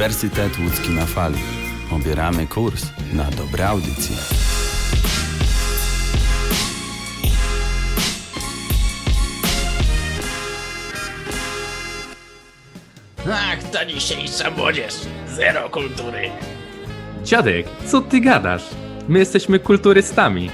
Uniwersytet Łódzki na Fali. Obieramy kurs na dobre audycje. Ach, ta dzisiejsza młodzież. Zero kultury. Dziadek, co ty gadasz? My jesteśmy kulturystami.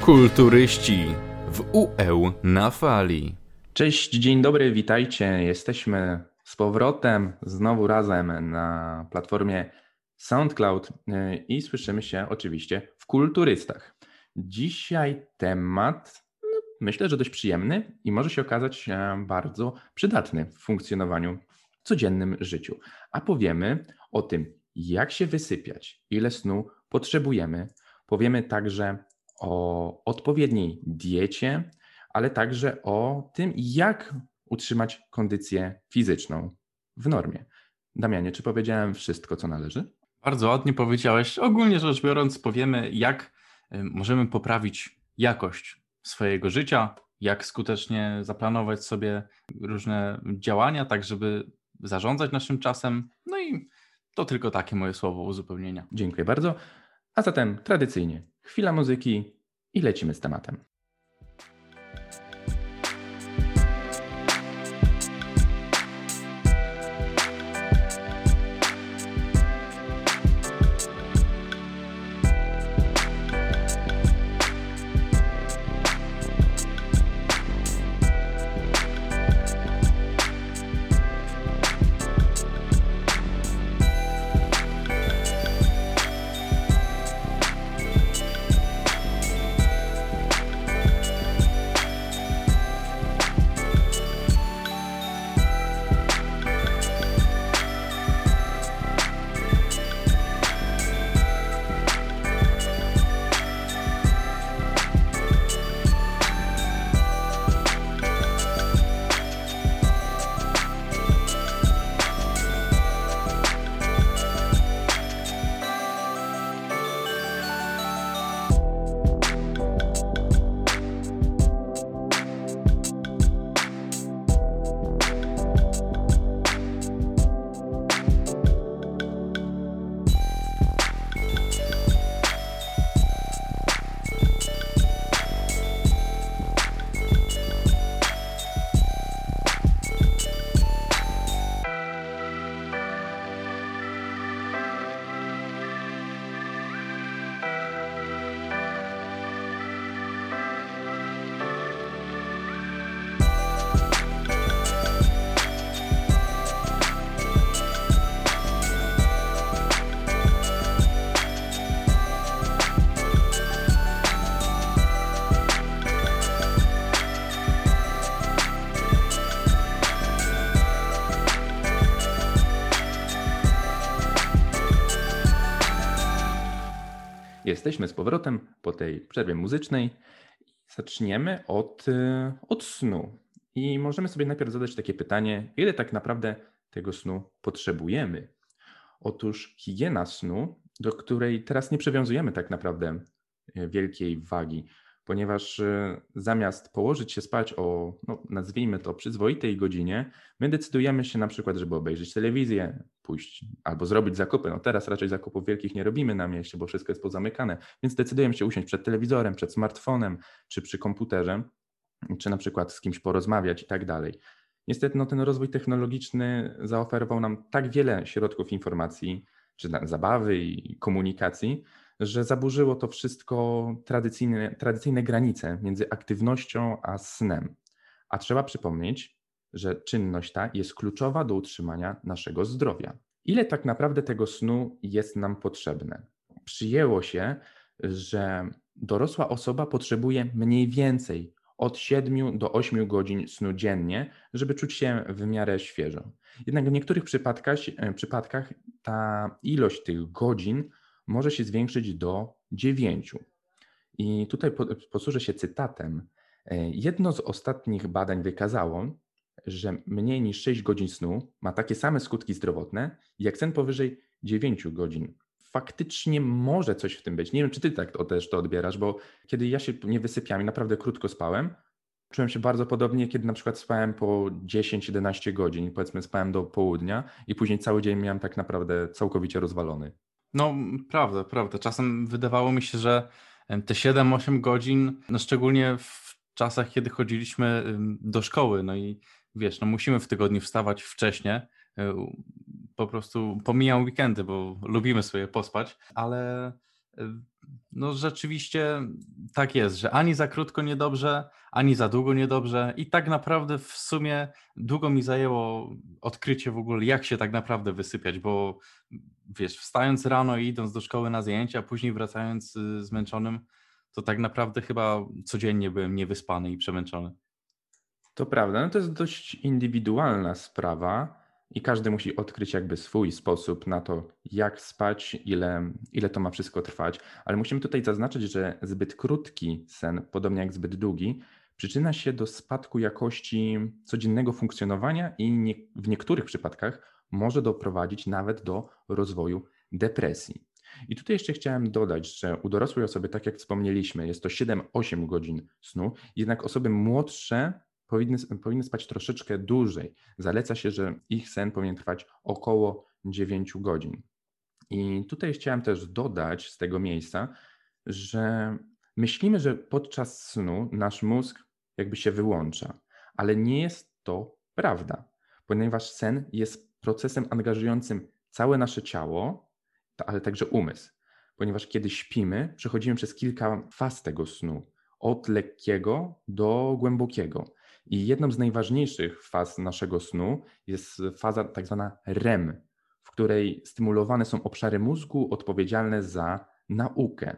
Kulturyści w UE na Fali. Cześć, dzień dobry, witajcie. Jesteśmy z powrotem, znowu razem na platformie SoundCloud yy, i słyszymy się oczywiście w Kulturystach. Dzisiaj temat, no, myślę, że dość przyjemny i może się okazać się bardzo przydatny w funkcjonowaniu w codziennym życiu. A powiemy o tym, jak się wysypiać, ile snu potrzebujemy. Powiemy także o odpowiedniej diecie, ale także o tym, jak utrzymać kondycję fizyczną w normie. Damianie, czy powiedziałem wszystko, co należy? Bardzo ładnie powiedziałeś. Ogólnie rzecz biorąc, powiemy, jak y, możemy poprawić jakość swojego życia, jak skutecznie zaplanować sobie różne działania, tak żeby zarządzać naszym czasem. No i to tylko takie moje słowo uzupełnienia. Dziękuję bardzo. A zatem tradycyjnie chwila muzyki i lecimy z tematem. Jesteśmy z powrotem po tej przerwie muzycznej. Zaczniemy od, y, od snu. I możemy sobie najpierw zadać takie pytanie, ile tak naprawdę tego snu potrzebujemy? Otóż higiena snu, do której teraz nie przywiązujemy tak naprawdę y, wielkiej wagi, ponieważ y, zamiast położyć się spać o, no, nazwijmy to, przyzwoitej godzinie, my decydujemy się na przykład, żeby obejrzeć telewizję, pójść albo zrobić zakupy. No teraz raczej zakupów wielkich nie robimy na mieście, bo wszystko jest pozamykane, więc decydujemy się usiąść przed telewizorem, przed smartfonem czy przy komputerze, czy na przykład z kimś porozmawiać i tak dalej. Niestety no, ten rozwój technologiczny zaoferował nam tak wiele środków informacji, czy zabawy i komunikacji, że zaburzyło to wszystko tradycyjne, tradycyjne granice między aktywnością a snem. A trzeba przypomnieć, że czynność ta jest kluczowa do utrzymania naszego zdrowia. Ile tak naprawdę tego snu jest nam potrzebne? Przyjęło się, że dorosła osoba potrzebuje mniej więcej od 7 do 8 godzin snu dziennie, żeby czuć się w miarę świeżo. Jednak w niektórych przypadkach, przypadkach ta ilość tych godzin może się zwiększyć do 9. I tutaj posłużę się cytatem. Jedno z ostatnich badań wykazało, że mniej niż 6 godzin snu ma takie same skutki zdrowotne, jak sen powyżej 9 godzin. Faktycznie może coś w tym być. Nie wiem, czy ty tak to też to odbierasz, bo kiedy ja się nie wysypiam i naprawdę krótko spałem, czułem się bardzo podobnie, kiedy na przykład spałem po 10-11 godzin, powiedzmy spałem do południa i później cały dzień miałem tak naprawdę całkowicie rozwalony. No, prawda, prawda. Czasem wydawało mi się, że te 7-8 godzin, no szczególnie w czasach, kiedy chodziliśmy do szkoły, no i wiesz, no musimy w tygodniu wstawać wcześniej, po prostu pomijam weekendy, bo lubimy sobie pospać, ale no rzeczywiście tak jest, że ani za krótko niedobrze, ani za długo niedobrze i tak naprawdę w sumie długo mi zajęło odkrycie w ogóle, jak się tak naprawdę wysypiać, bo wiesz, wstając rano i idąc do szkoły na zajęcia, później wracając y, zmęczonym, to tak naprawdę chyba codziennie byłem niewyspany i przemęczony. To prawda, no to jest dość indywidualna sprawa i każdy musi odkryć jakby swój sposób na to, jak spać, ile, ile to ma wszystko trwać. Ale musimy tutaj zaznaczyć, że zbyt krótki sen, podobnie jak zbyt długi, przyczynia się do spadku jakości codziennego funkcjonowania i nie, w niektórych przypadkach może doprowadzić nawet do rozwoju depresji. I tutaj jeszcze chciałem dodać, że u dorosłej osoby, tak jak wspomnieliśmy, jest to 7-8 godzin snu, jednak osoby młodsze powinny, powinny spać troszeczkę dłużej. Zaleca się, że ich sen powinien trwać około 9 godzin. I tutaj chciałem też dodać z tego miejsca, że myślimy, że podczas snu nasz mózg jakby się wyłącza, ale nie jest to prawda, ponieważ sen jest procesem angażującym całe nasze ciało, ale także umysł. Ponieważ kiedy śpimy, przechodzimy przez kilka faz tego snu, od lekkiego do głębokiego. I jedną z najważniejszych faz naszego snu jest faza tak zwana REM, w której stymulowane są obszary mózgu odpowiedzialne za naukę.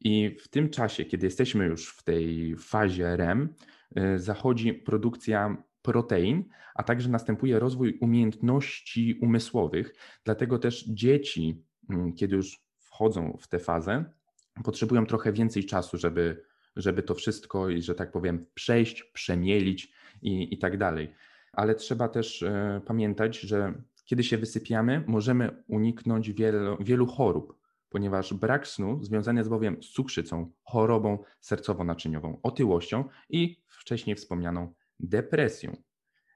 I w tym czasie, kiedy jesteśmy już w tej fazie REM, y, zachodzi produkcja protein, a także następuje rozwój umiejętności umysłowych. Dlatego też dzieci, mm, kiedy już wchodzą w tę fazę, potrzebują trochę więcej czasu, żeby żeby to wszystko, że tak powiem, przejść, przemielić i, i tak dalej. Ale trzeba też e, pamiętać, że kiedy się wysypiamy, możemy uniknąć wielu, wielu chorób, ponieważ brak snu związany jest bowiem z cukrzycą, chorobą sercowo-naczyniową, otyłością i wcześniej wspomnianą depresją.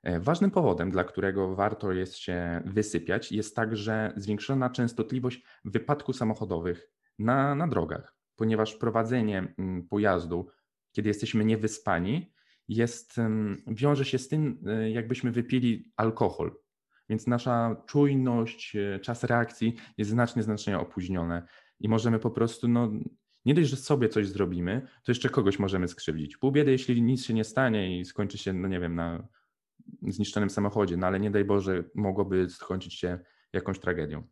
E, ważnym powodem, dla którego warto jest się wysypiać, jest także zwiększona częstotliwość wypadków samochodowych na, na drogach ponieważ prowadzenie mm, pojazdu, kiedy jesteśmy niewyspani, jest, wiąże się z tym, e, jakbyśmy wypili alkohol. Więc nasza czujność, e, czas reakcji jest znacznie, znacznie opóźnione i możemy po prostu, no, nie dość, że sobie coś zrobimy, to jeszcze kogoś możemy skrzywdzić. Pół biedy, jeśli nic się nie stanie i skończy się, no nie wiem, na zniszczonym samochodzie, no ale nie daj Boże, mogłoby skończyć się jakąś tragedią.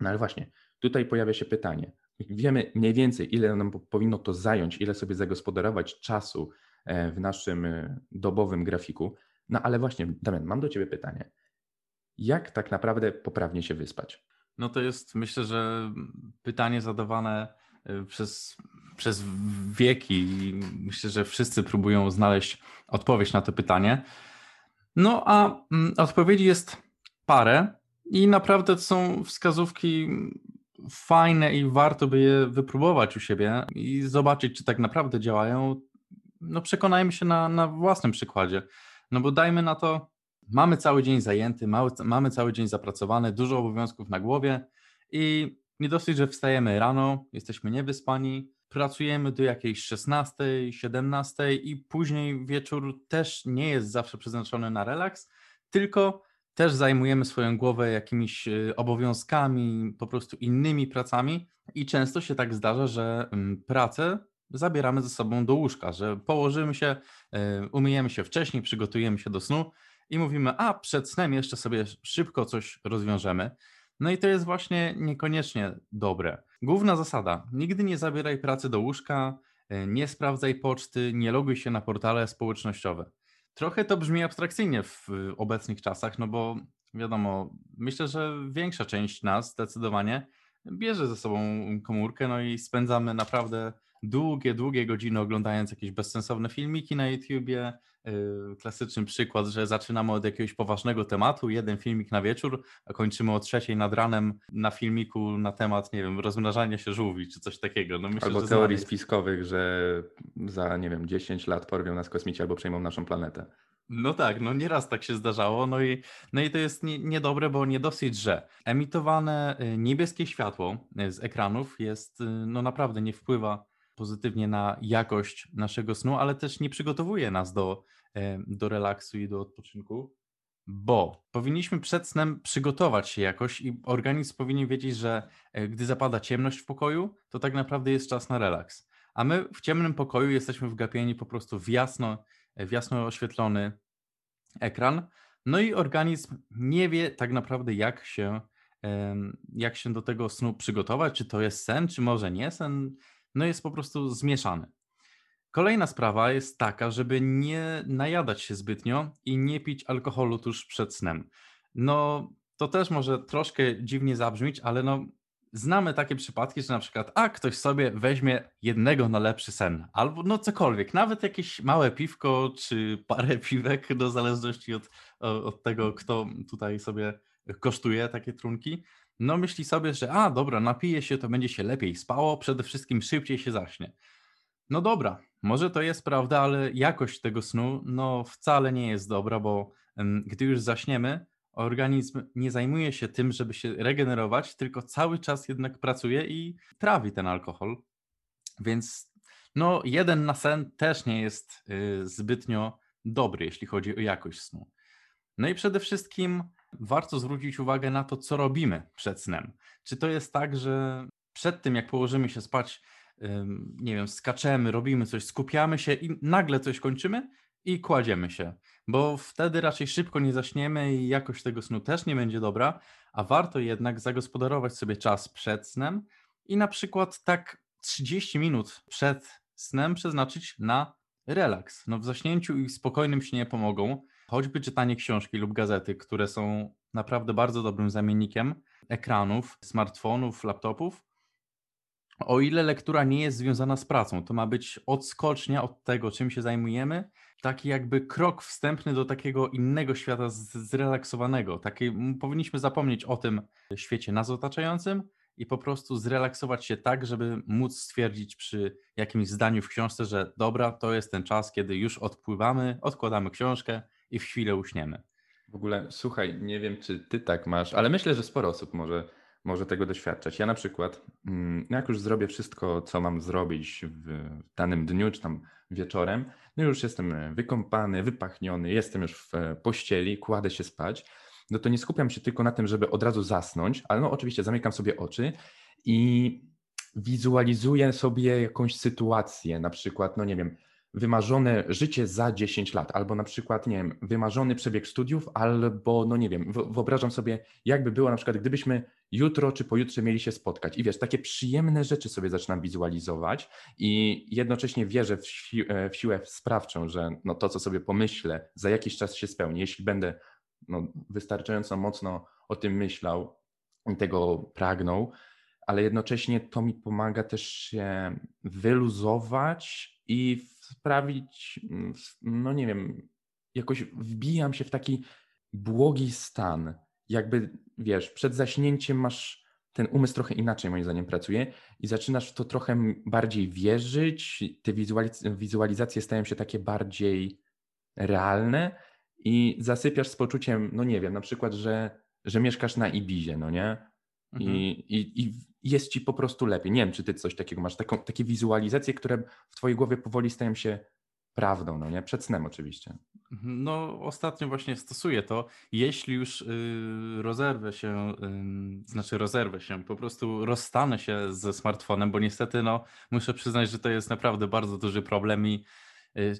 No ale właśnie, tutaj pojawia się pytanie, wiemy mniej więcej, ile nam powinno to zająć, ile sobie zagospodarować czasu e, w naszym e, dobowym grafiku. No ale właśnie, Damian, mam do Ciebie pytanie. Jak tak naprawdę poprawnie się wyspać? No to jest, myślę, że pytanie zadawane e, przez, przez wieki i myślę, że wszyscy próbują znaleźć odpowiedź na to pytanie. No a mm, odpowiedzi jest parę i naprawdę to są wskazówki fajne i warto by je wypróbować u siebie i zobaczyć, czy tak naprawdę działają. No przekonajmy się na, na własnym przykładzie. No bo dajmy na to, mamy cały dzień zajęty, mamy, mamy cały dzień zapracowany, dużo obowiązków na głowie i nie dosyć, że wstajemy rano, jesteśmy niewyspani, pracujemy do jakiejś 16, 17 i później wieczór też nie jest zawsze przeznaczony na relaks, tylko też zajmujemy swoją głowę jakimiś y, obowiązkami, po prostu innymi pracami i często się tak zdarza, że mm, pracę zabieramy ze sobą do łóżka, że położymy się, y, umyjemy się wcześniej, przygotujemy się do snu i mówimy, a przed snem jeszcze sobie szybko coś rozwiążemy. No i to jest właśnie niekoniecznie dobre. Główna zasada: nigdy nie zabieraj pracy do łóżka, y, nie sprawdzaj poczty, nie loguj się na portale społecznościowe. Trochę to brzmi abstrakcyjnie w obecnych czasach, no bo wiadomo, myślę, że większa część nas zdecydowanie bierze ze sobą komórkę, no i spędzamy naprawdę długie, długie godziny oglądając jakieś bezsensowne filmiki na YouTubie. Yy, klasyczny przykład, że zaczynamy od jakiegoś poważnego tematu, jeden filmik na wieczór, a kończymy o trzeciej nad ranem na filmiku na temat, nie wiem, rozmnażania się żółwi czy coś takiego. No myślę, albo teorii spiskowych, że za, nie wiem, 10 lat porwią nas kosmici albo przejmą naszą planetę. No tak, no nieraz tak się zdarzało, no i, no i to jest nie, niedobre, bo nie dosyć, że emitowane y, niebieskie światło y, z ekranów jest, y, no naprawdę nie wpływa pozytywnie na jakość naszego snu, ale też nie przygotowuje nas do, do relaksu i do odpoczynku, bo powinniśmy przed snem przygotować się jakoś i organizm powinien wiedzieć, że e, gdy zapada ciemność w pokoju, to tak naprawdę jest czas na relaks. A my w ciemnym pokoju jesteśmy wgapieni po prostu w jasno, w jasno oświetlony ekran, no i organizm nie wie tak naprawdę jak się, jak się do tego snu przygotować, czy to jest sen, czy może nie sen, no jest po prostu zmieszany. Kolejna sprawa jest taka, żeby nie najadać się zbytnio i nie pić alkoholu tuż przed snem. No, to też może troszkę dziwnie zabrzmieć, ale no, znamy takie przypadki, że na przykład, a ktoś sobie weźmie jednego na lepszy sen, albo no cokolwiek, nawet jakieś małe piwko, czy parę piwek, do zależności od, od tego, kto tutaj sobie kosztuje takie trunki. No myśli sobie, że a dobra, napije się, to będzie się lepiej spało, przede wszystkim szybciej się zaśnie. No dobra, może to jest prawda, ale jakość tego snu no wcale nie jest dobra, bo gdy już zaśniemy, organizm nie zajmuje się tym, żeby się regenerować, tylko cały czas jednak pracuje i trawi ten alkohol. Więc no jeden na sen też nie jest y, zbytnio dobry, jeśli chodzi o jakość snu. No i przede wszystkim warto zwrócić uwagę na to, co robimy przed snem. Czy to jest tak, że przed tym, jak położymy się spać, nie wiem, skaczemy, robimy coś, skupiamy się i nagle coś kończymy i kładziemy się, bo wtedy raczej szybko nie zaśniemy i jakość tego snu też nie będzie dobra, a warto jednak zagospodarować sobie czas przed snem i na przykład tak 30 minut przed snem przeznaczyć na relaks. No w zaśnięciu i spokojnym śnie pomogą choćby czytanie książki lub gazety, które są naprawdę bardzo dobrym zamiennikiem ekranów, smartfonów, laptopów. O ile lektura nie jest związana z pracą, to ma być odskocznia od tego, czym się zajmujemy, taki jakby krok wstępny do takiego innego świata zrelaksowanego. Taki, powinniśmy zapomnieć o tym świecie nas otaczającym i po prostu zrelaksować się tak, żeby móc stwierdzić przy jakimś zdaniu w książce, że dobra, to jest ten czas, kiedy już odpływamy, odkładamy książkę i w chwilę uśniemy. W ogóle, słuchaj, nie wiem, czy ty tak masz, ale myślę, że sporo osób może, może tego doświadczać. Ja na przykład, mm, jak już zrobię wszystko, co mam zrobić w danym dniu, czy tam wieczorem, no już jestem wykąpany, wypachniony, jestem już w e, pościeli, kładę się spać, no to nie skupiam się tylko na tym, żeby od razu zasnąć, ale no oczywiście zamykam sobie oczy i wizualizuję sobie jakąś sytuację, na przykład, no nie wiem, wymarzone życie za 10 lat, albo na przykład, nie wiem, wymarzony przebieg studiów, albo, no nie wiem, wyo- wyobrażam sobie, jakby było na przykład, gdybyśmy jutro czy pojutrze mieli się spotkać. I wiesz, takie przyjemne rzeczy sobie zaczynam wizualizować i jednocześnie wierzę w, si e, w siłę sprawczą, że no to, co sobie pomyślę, za jakiś czas się spełni. Jeśli będę no, wystarczająco mocno o tym myślał i tego pragnął, ale jednocześnie to mi pomaga też się wyluzować i sprawić, mm, no nie wiem, jakoś wbijam się w taki błogi stan. Jakby, wiesz, przed zaśnięciem masz ten umysł trochę inaczej, moim zdaniem, pracuje i zaczynasz w to trochę bardziej wierzyć. Te wizualiz- wizualizacje stają się takie bardziej realne i zasypiasz z poczuciem, no nie wiem, na przykład, że, że mieszkasz na Ibizie, no nie? Mhm. I, i, I jest ci po prostu lepiej. Nie wiem, czy ty coś takiego masz, taką, takie wizualizacje, które w twojej głowie powoli stają się prawdą, no nie? Przed snem oczywiście. No, ostatnio właśnie stosuję to. Jeśli już y, rozerwę się, y, znaczy rozerwę się, po prostu rozstanę się ze smartfonem, bo niestety, no, muszę przyznać, że to jest naprawdę bardzo duży problem i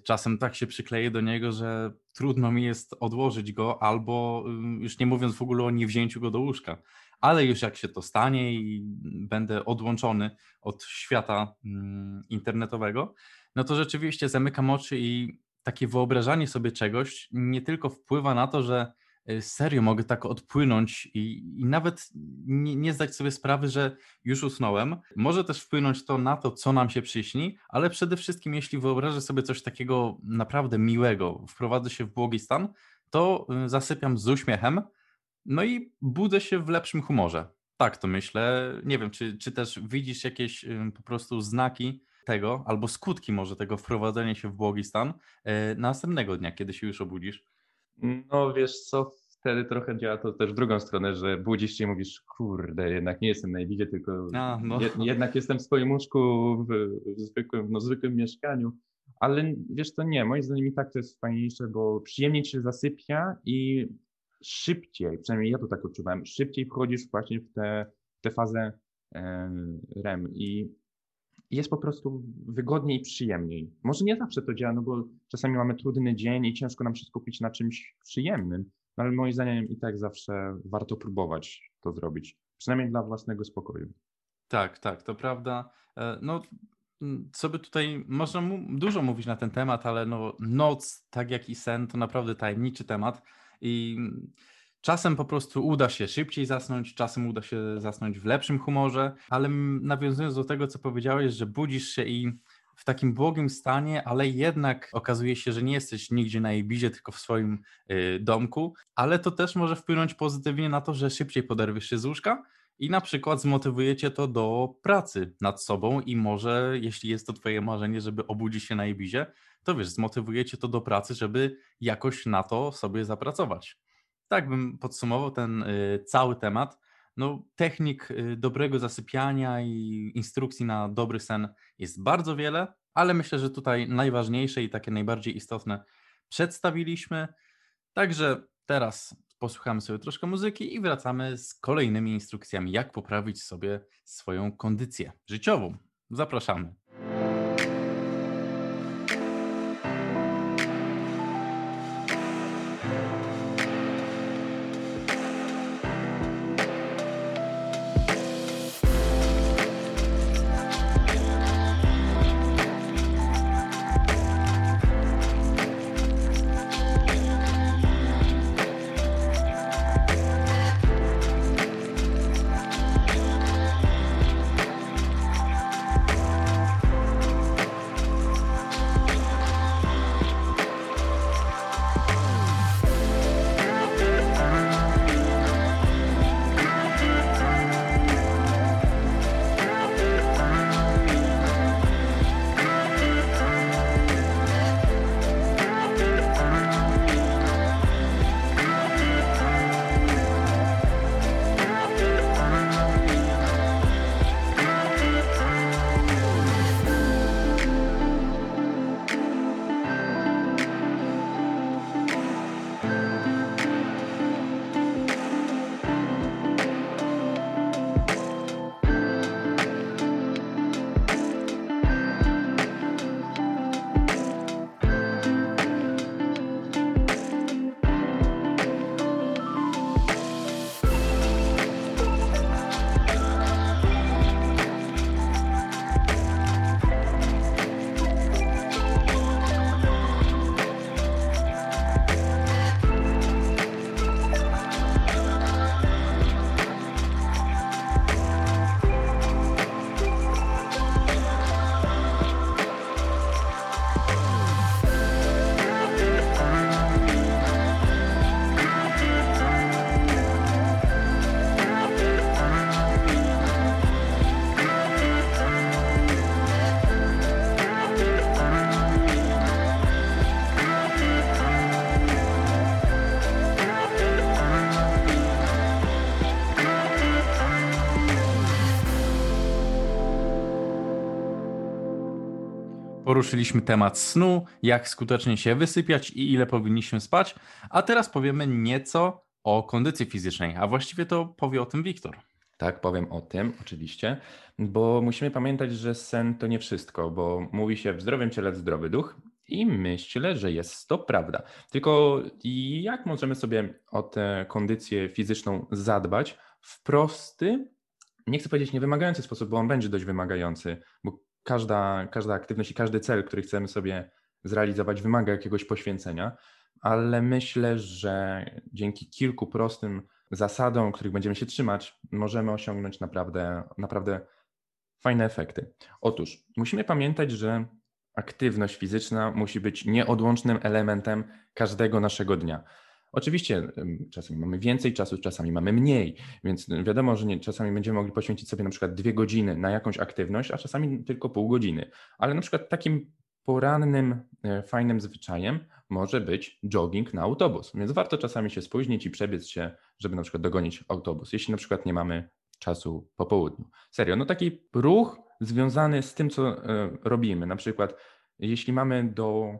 czasem tak się przykleję do niego, że trudno mi jest odłożyć go, albo y, już nie mówiąc w ogóle o niewzięciu go do łóżka. Ale już jak się to stanie i będę odłączony od świata mm, internetowego, no to rzeczywiście zamykam oczy i takie wyobrażanie sobie czegoś nie tylko wpływa na to, że y, serio mogę tak odpłynąć i, i nawet nie, nie, zdać sobie sprawy, że już usnąłem. Może też wpłynąć to na to, co nam się przyśni, ale przede wszystkim, jeśli wyobrażę sobie coś takiego naprawdę miłego, wprowadzę się w błogi stan, to y, zasypiam z uśmiechem, no i budzę się w lepszym humorze. Tak to myślę. Nie wiem, czy, czy też widzisz jakieś po prostu znaki tego, albo skutki może tego wprowadzenia się w błogi stan następnego dnia, kiedy się już obudzisz? No wiesz co, wtedy trochę działa to też w drugą stronę, że budzisz się i mówisz, kurde, jednak nie jestem na Ibizie, tylko A, no. je, jednak jestem w swoim łóżku w, w, zwykłym, no, zwykłym mieszkaniu. Ale wiesz to nie, moim zdaniem i tak to jest fajniejsze, bo przyjemniej się zasypia i szybciej, przynajmniej ja to tak odczuwałem, szybciej wchodzisz właśnie w tę, tę fazę e, REM i jest po prostu wygodniej przyjemniej. Może nie zawsze to działa, no bo czasami mamy trudny dzień i ciężko nam się skupić na czymś przyjemnym, no ale moim zdaniem i tak zawsze warto próbować to zrobić, przynajmniej dla własnego spokoju. Tak, tak, to prawda. E, no, co by tutaj, można mu, dużo mówić na ten temat, ale no, noc, tak jak i sen, to naprawdę tajemniczy temat i Czasem po prostu uda się szybciej zasnąć, czasem uda się zasnąć w lepszym humorze, ale nawiązując do tego, co powiedziałeś, że budzisz się i w takim błogim stanie, ale jednak okazuje się, że nie jesteś nigdzie na Ibizie, tylko w swoim y, domku, ale to też może wpłynąć pozytywnie na to, że szybciej poderwiesz się z łóżka i na przykład zmotywujecie to do pracy nad sobą i może, jeśli jest to twoje marzenie, żeby obudzić się na Ibizie, to wiesz, zmotywujecie to do pracy, żeby jakoś na to sobie zapracować tak bym podsumował ten y, cały temat. No, technik y, dobrego zasypiania i instrukcji na dobry sen jest bardzo wiele, ale myślę, że tutaj najważniejsze i takie najbardziej istotne przedstawiliśmy. Także teraz posłuchamy sobie troszkę muzyki i wracamy z kolejnymi instrukcjami, jak poprawić sobie swoją kondycję życiową. Zapraszamy. Poruszyliśmy temat snu, jak skutecznie się wysypiać i ile powinniśmy spać, a teraz powiemy nieco o kondycji fizycznej, a właściwie to powie o tym Wiktor. Tak, powiem o tym, oczywiście, bo musimy pamiętać, że sen to nie wszystko, bo mówi się w zdrowym ciele zdrowy duch i myślę, że jest to prawda. Tylko jak możemy sobie o tę kondycję fizyczną zadbać w prosty, nie chcę powiedzieć niewymagający sposób, bo on będzie dość wymagający, bo każda, każda aktywność i każdy cel, który chcemy sobie zrealizować, wymaga jakiegoś poświęcenia. ale myślę, że dzięki kilku prostym zasadom, których będziemy się trzymać, możemy osiągnąć naprawdę, naprawdę fajne efekty. Otóż musimy pamiętać, że aktywność fizyczna musi być nieodłącznym elementem każdego naszego dnia. Oczywiście czasami mamy więcej czasu, czasami mamy mniej, więc wiadomo, że nie, czasami będziemy mogli poświęcić sobie na przykład dwie godziny na jakąś aktywność, a czasami tylko pół godziny. Ale na przykład takim porannym, e, fajnym zwyczajem może być jogging na autobus, więc warto czasami się spóźnić i przebiec się, żeby na przykład dogonić autobus, jeśli na przykład nie mamy czasu po południu. Serio, no taki ruch związany z tym, co e, robimy, na przykład jeśli mamy do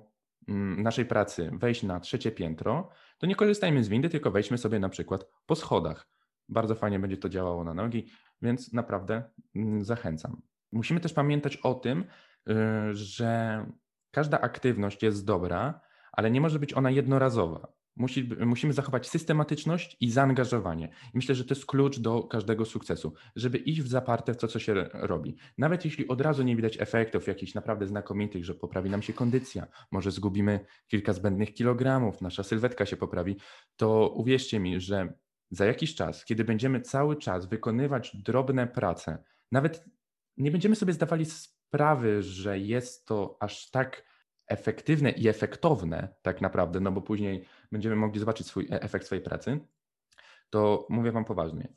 mm, naszej pracy wejść na trzecie piętro, to nie korzystajmy z windy, tylko wejdźmy sobie na przykład po schodach. Bardzo fajnie będzie to działało na nogi, więc naprawdę mm, zachęcam. Musimy też pamiętać o tym, y, że każda aktywność jest dobra, ale nie może być ona jednorazowa. Musi, musimy zachować systematyczność i zaangażowanie. Myślę, że to jest klucz do każdego sukcesu, żeby iść w zaparte w to, co się robi. Nawet jeśli od razu nie widać efektów jakichś naprawdę znakomitych, że poprawi nam się kondycja, może zgubimy kilka zbędnych kilogramów, nasza sylwetka się poprawi, to uwierzcie mi, że za jakiś czas, kiedy będziemy cały czas wykonywać drobne prace, nawet nie będziemy sobie zdawali sprawy, że jest to aż tak efektywne i efektowne tak naprawdę, no bo później będziemy mogli zobaczyć swój e, efekt swojej pracy, to mówię Wam poważnie,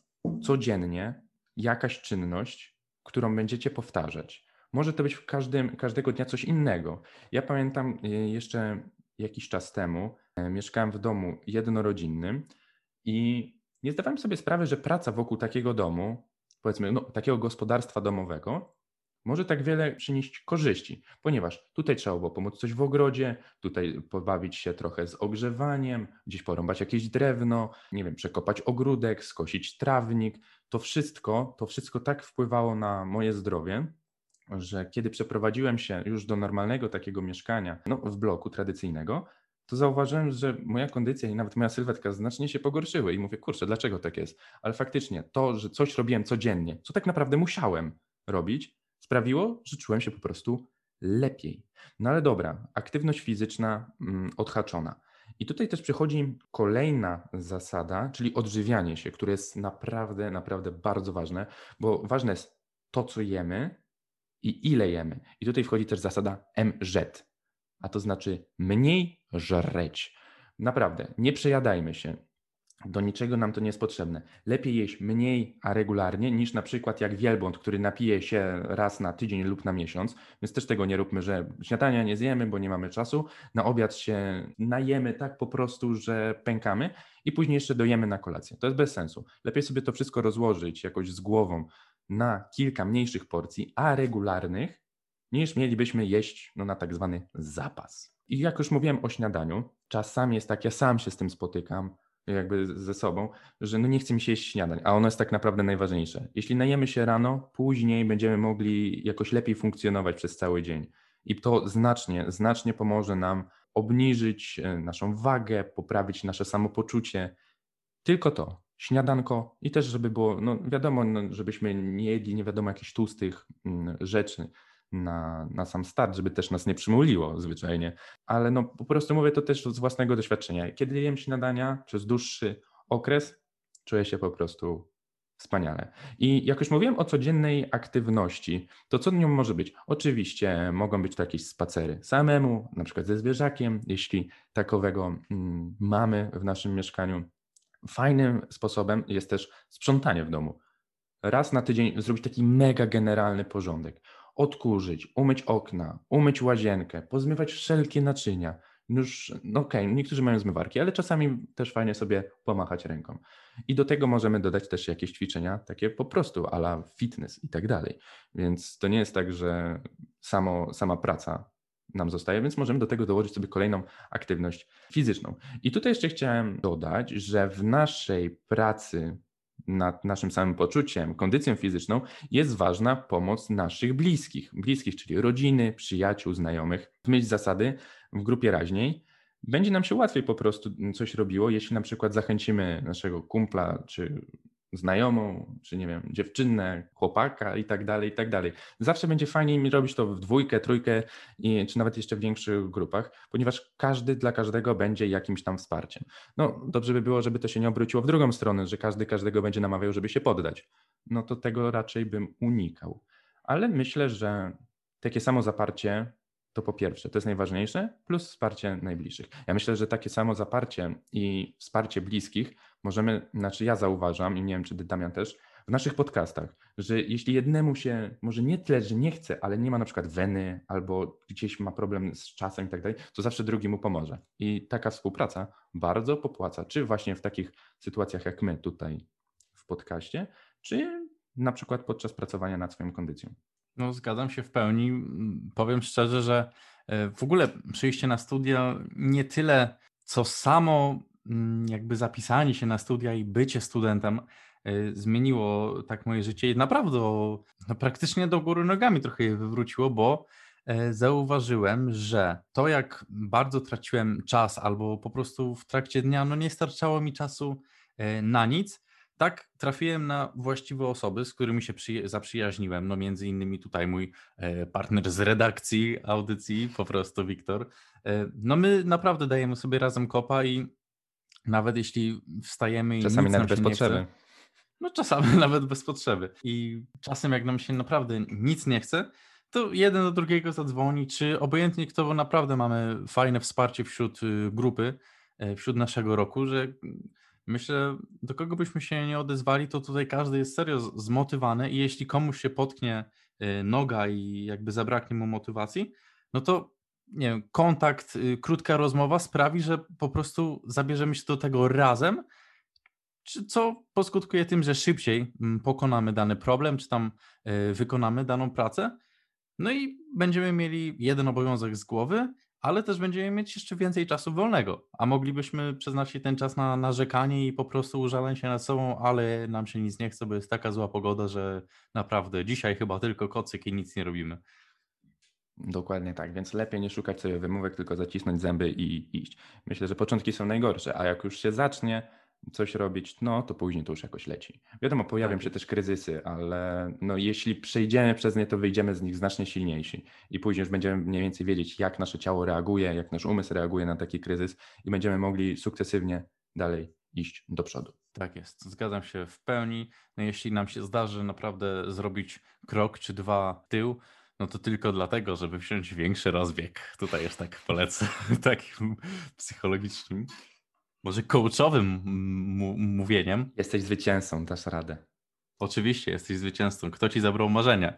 codziennie jakaś czynność, którą będziecie powtarzać. Może to być w każdym, każdego dnia coś innego. Ja pamiętam e, jeszcze jakiś czas temu, e, mieszkałem w domu jednorodzinnym i nie zdawałem sobie sprawy, że praca wokół takiego domu, powiedzmy, no, takiego gospodarstwa domowego, może tak wiele przynieść korzyści, ponieważ tutaj trzeba było pomóc coś w ogrodzie, tutaj pobawić się trochę z ogrzewaniem, gdzieś porąbać jakieś drewno, nie wiem, przekopać ogródek, skosić trawnik. To wszystko, to wszystko tak wpływało na moje zdrowie, że kiedy przeprowadziłem się już do normalnego takiego mieszkania, no w bloku tradycyjnego, to zauważyłem, że moja kondycja i nawet moja sylwetka znacznie się pogorszyły i mówię, kurczę, dlaczego tak jest? Ale faktycznie to, że coś robiłem codziennie, co tak naprawdę musiałem robić, sprawiło, że czułem się po prostu lepiej. No ale dobra, aktywność fizyczna mm, odhaczona. I tutaj też przychodzi kolejna zasada, czyli odżywianie się, które jest naprawdę, naprawdę bardzo ważne, bo ważne jest to, co jemy i ile jemy. I tutaj wchodzi też zasada MZ, a to znaczy mniej żreć. Naprawdę, nie przejadajmy się. Do niczego nam to nie jest potrzebne. Lepiej jeść mniej, a regularnie, niż na przykład jak wielbłąd, który napije się raz na tydzień lub na miesiąc. Więc też tego nie róbmy, że śniadania nie zjemy, bo nie mamy czasu. Na obiad się najemy tak po prostu, że pękamy i później jeszcze dojemy na kolację. To jest bez sensu. Lepiej sobie to wszystko rozłożyć jakoś z głową na kilka mniejszych porcji, a regularnych, niż mielibyśmy jeść no, na tak zwany zapas. I jak już mówiłem o śniadaniu, czasami jest tak, ja sam się z tym spotykam, jakby ze sobą, że no nie chce mi się jeść śniadań, a ono jest tak naprawdę najważniejsze. Jeśli najemy się rano, później będziemy mogli jakoś lepiej funkcjonować przez cały dzień. I to znacznie, znacznie pomoże nam obniżyć e, naszą wagę, poprawić nasze samopoczucie. Tylko to, śniadanko i też, żeby było, no wiadomo, no, żebyśmy nie jedli nie wiadomo jakichś tłustych mm, rzeczy, na, na sam start, żeby też nas nie przymuliło zwyczajnie. Ale no po prostu mówię to też z własnego doświadczenia. Kiedy jem śniadania przez dłuższy okres, czuję się po prostu Wspaniale. I jak już mówiłem o codziennej aktywności, to co nią może być? Oczywiście mogą być to jakieś spacery samemu, na przykład ze zwierzakiem, jeśli takowego mm, mamy w naszym mieszkaniu. Fajnym sposobem jest też sprzątanie w domu. Raz na tydzień zrobić taki mega generalny porządek odkurzyć, umyć okna, umyć łazienkę, pozmywać wszelkie naczynia. Już, no okej, okay, niektórzy mają zmywarki, ale czasami też fajnie sobie pomachać ręką. I do tego możemy dodać też jakieś ćwiczenia, takie po prostu ala fitness i tak dalej. Więc to nie jest tak, że samo, sama praca nam zostaje, więc możemy do tego dołożyć sobie kolejną aktywność fizyczną. I tutaj jeszcze chciałem dodać, że w naszej pracy nad naszym samym poczuciem, kondycją fizyczną, jest ważna pomoc naszych bliskich, bliskich, czyli rodziny, przyjaciół, znajomych. W myśl zasady w grupie raźniej będzie nam się łatwiej po prostu coś robiło, jeśli na przykład zachęcimy naszego kumpla czy znajomą, czy nie wiem, dziewczynę, chłopaka i tak dalej, i tak dalej. Zawsze będzie fajniej mi robić to w dwójkę, trójkę, i, czy nawet jeszcze w większych grupach, ponieważ każdy dla każdego będzie jakimś tam wsparciem. No dobrze by było, żeby to się nie obróciło w drugą stronę, że każdy każdego będzie namawiał, żeby się poddać. No to tego raczej bym unikał. Ale myślę, że takie samo zaparcie to po pierwsze, to jest najważniejsze, plus wsparcie najbliższych. Ja myślę, że takie samo zaparcie i wsparcie bliskich możemy, znaczy ja zauważam i nie wiem, czy Damian też, w naszych podcastach, że jeśli jednemu się, może nie tyle, że nie chce, ale nie ma na przykład weny albo gdzieś ma problem z czasem i tak dalej, to zawsze drugi mu pomoże. I taka współpraca bardzo popłaca, czy właśnie w takich sytuacjach jak my tutaj w podcaście, czy na przykład podczas pracowania nad swoją kondycją. No, zgadzam się w pełni. Powiem szczerze, że e, w ogóle przyjście na studia nie tyle, co samo jakby zapisanie się na studia i bycie studentem e, zmieniło tak moje życie i naprawdę no, praktycznie do góry nogami trochę je wywróciło, bo e, zauważyłem, że to jak bardzo traciłem czas albo po prostu w trakcie dnia no nie starczało mi czasu na nic, tak trafiłem na właściwe osoby, z którymi się zaprzyjaźniłem. No między innymi tutaj mój e, partner z redakcji audycji, po prostu Wiktor. E, no my naprawdę dajemy sobie razem kopa i nawet jeśli wstajemy i czasami nawet bez potrzeby. Chce, no czasami nawet bez potrzeby. I czasem jak nam się naprawdę nic nie chce, to jeden do drugiego zadzwoni, czy obojętnie kto, bo naprawdę mamy fajne wsparcie wśród y, grupy, e, wśród naszego roku, że Myślę, do kogo byśmy się nie odezwali, to tutaj każdy jest serio zmotywowany i jeśli komuś się potknie y, noga i jakby zabraknie mu motywacji, no to nie wiem, kontakt, y, krótka rozmowa sprawi, że po prostu zabierzemy się do tego razem, co poskutkuje tym, że szybciej mm, pokonamy dany problem, czy tam y, wykonamy daną pracę. No i będziemy mieli jeden obowiązek z głowy, ale też będziemy mieć jeszcze więcej czasu wolnego, a moglibyśmy przeznaczyć ten czas na narzekanie i po prostu użaleń się nad sobą, ale nam się nic nie chce, bo jest taka zła pogoda, że naprawdę dzisiaj chyba tylko kocyk i nic nie robimy. Dokładnie tak, więc lepiej nie szukać sobie wymówek, tylko zacisnąć zęby i iść. Myślę, że początki są najgorsze, a jak już się zacznie, coś robić, no to później to już jakoś leci. Wiadomo, pojawią tak. się też kryzysy, ale no, jeśli przejdziemy przez nie, to wyjdziemy z nich znacznie silniejsi i później już będziemy mniej więcej wiedzieć, jak nasze ciało reaguje, jak nasz umysł reaguje na taki kryzys i będziemy mogli sukcesywnie dalej iść do przodu. Tak jest, zgadzam się w pełni. No, jeśli nam się zdarzy naprawdę zrobić krok czy dwa tył, no to tylko dlatego, żeby wziąć większy rozbieg. Tutaj już tak polecę, takim psychologicznym może coachowym mówieniem. Jesteś zwycięzcą, dasz radę. Oczywiście jesteś zwycięzcą. Kto ci zabrał marzenia?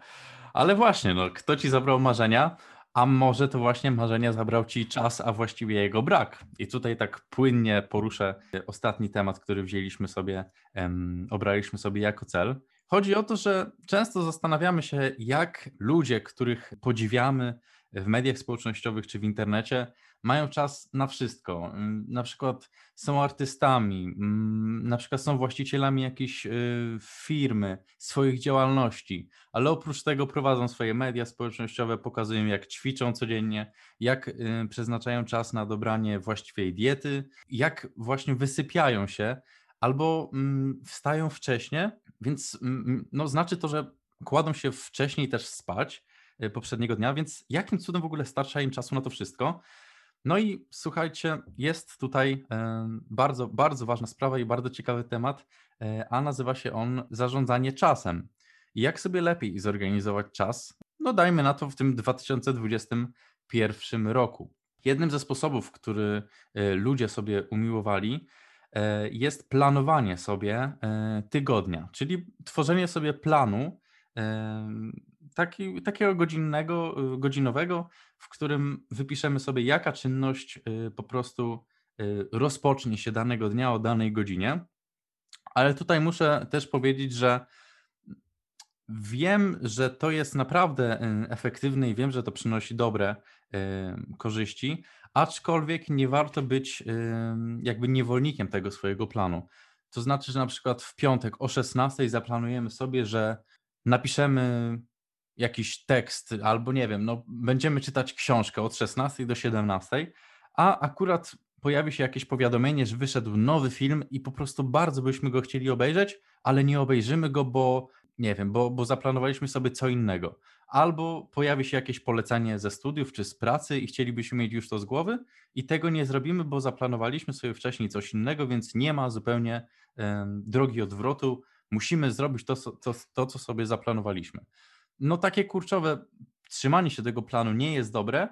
Ale właśnie, no, kto ci zabrał marzenia? A może to właśnie marzenia zabrał ci czas, a właściwie jego brak. I tutaj tak płynnie poruszę ostatni temat, który wzięliśmy sobie, um, obraliśmy sobie jako cel. Chodzi o to, że często zastanawiamy się, jak ludzie, których podziwiamy w mediach społecznościowych czy w internecie, mają czas na wszystko. Mm, na przykład są artystami, mm, na przykład są właścicielami jakiejś y, firmy, swoich działalności, ale oprócz tego prowadzą swoje media społecznościowe, pokazują jak ćwiczą codziennie, jak y, przeznaczają czas na dobranie właściwej diety, jak właśnie wysypiają się albo mm, wstają wcześnie, więc no, znaczy to, że kładą się wcześniej też spać y, poprzedniego dnia, więc jakim cudem w ogóle starcza im czasu na to wszystko? No i słuchajcie, jest tutaj bardzo, bardzo ważna sprawa i bardzo ciekawy temat, e, a nazywa się on zarządzanie czasem. Jak sobie lepiej zorganizować czas? No dajmy na to w tym 2021 roku. Jednym ze sposobów, który e, ludzie sobie umiłowali, e, jest planowanie sobie tygodnia, czyli tworzenie sobie planu taki, takiego godzinnego, godzinowego, w którym wypiszemy sobie, jaka czynność po prostu rozpocznie się danego dnia o danej godzinie. Ale tutaj muszę też powiedzieć, że wiem, że to jest naprawdę efektywne i wiem, że to przynosi dobre korzyści, aczkolwiek nie warto być jakby niewolnikiem tego swojego planu. To znaczy, że na przykład w piątek o 16 zaplanujemy sobie, że napiszemy jakiś tekst, albo nie wiem, no, będziemy czytać książkę od 16 do 17, a akurat pojawi się jakieś powiadomienie, że wyszedł nowy film i po prostu bardzo byśmy go chcieli obejrzeć, ale nie obejrzymy go, bo nie wiem, bo, bo zaplanowaliśmy sobie co innego. Albo pojawi się jakieś polecenie ze studiów czy z pracy i chcielibyśmy mieć już to z głowy i tego nie zrobimy, bo zaplanowaliśmy sobie wcześniej coś innego, więc nie ma zupełnie drogi odwrotu. Musimy zrobić to, to, to, co sobie zaplanowaliśmy. No takie kurczowe trzymanie się tego planu nie jest dobre,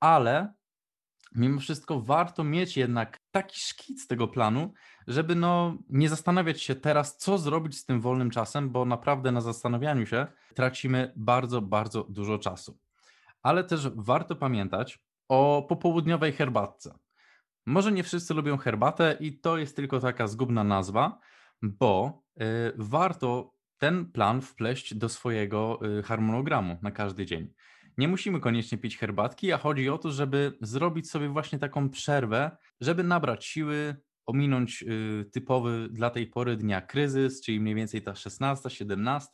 ale mimo wszystko warto mieć jednak taki szkic tego planu, żeby no nie zastanawiać się teraz, co zrobić z tym wolnym czasem, bo naprawdę na zastanawianiu się tracimy bardzo, bardzo dużo czasu. Ale też warto pamiętać o popołudniowej herbatce. Może nie wszyscy lubią herbatę i to jest tylko taka zgubna nazwa, bo y, warto ten plan wpleść do swojego y, harmonogramu na każdy dzień. Nie musimy koniecznie pić herbatki, a chodzi o to, żeby zrobić sobie właśnie taką przerwę, żeby nabrać siły, ominąć y, typowy dla tej pory dnia kryzys, czyli mniej więcej ta 16, 17.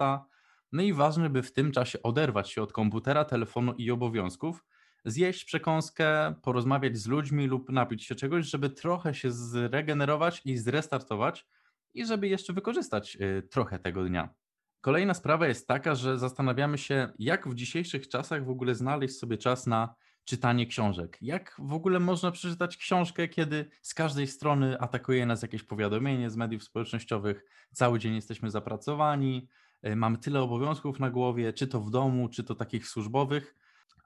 No i ważne, by w tym czasie oderwać się od komputera, telefonu i obowiązków, zjeść przekąskę, porozmawiać z ludźmi lub napić się czegoś, żeby trochę się zregenerować i zrestartować i żeby jeszcze wykorzystać y, trochę tego dnia. Kolejna sprawa jest taka, że zastanawiamy się, jak w dzisiejszych czasach w ogóle znaleźć sobie czas na czytanie książek. Jak w ogóle można przeczytać książkę, kiedy z każdej strony atakuje nas jakieś powiadomienie z mediów społecznościowych, cały dzień jesteśmy zapracowani, y, mamy tyle obowiązków na głowie, czy to w domu, czy to takich służbowych.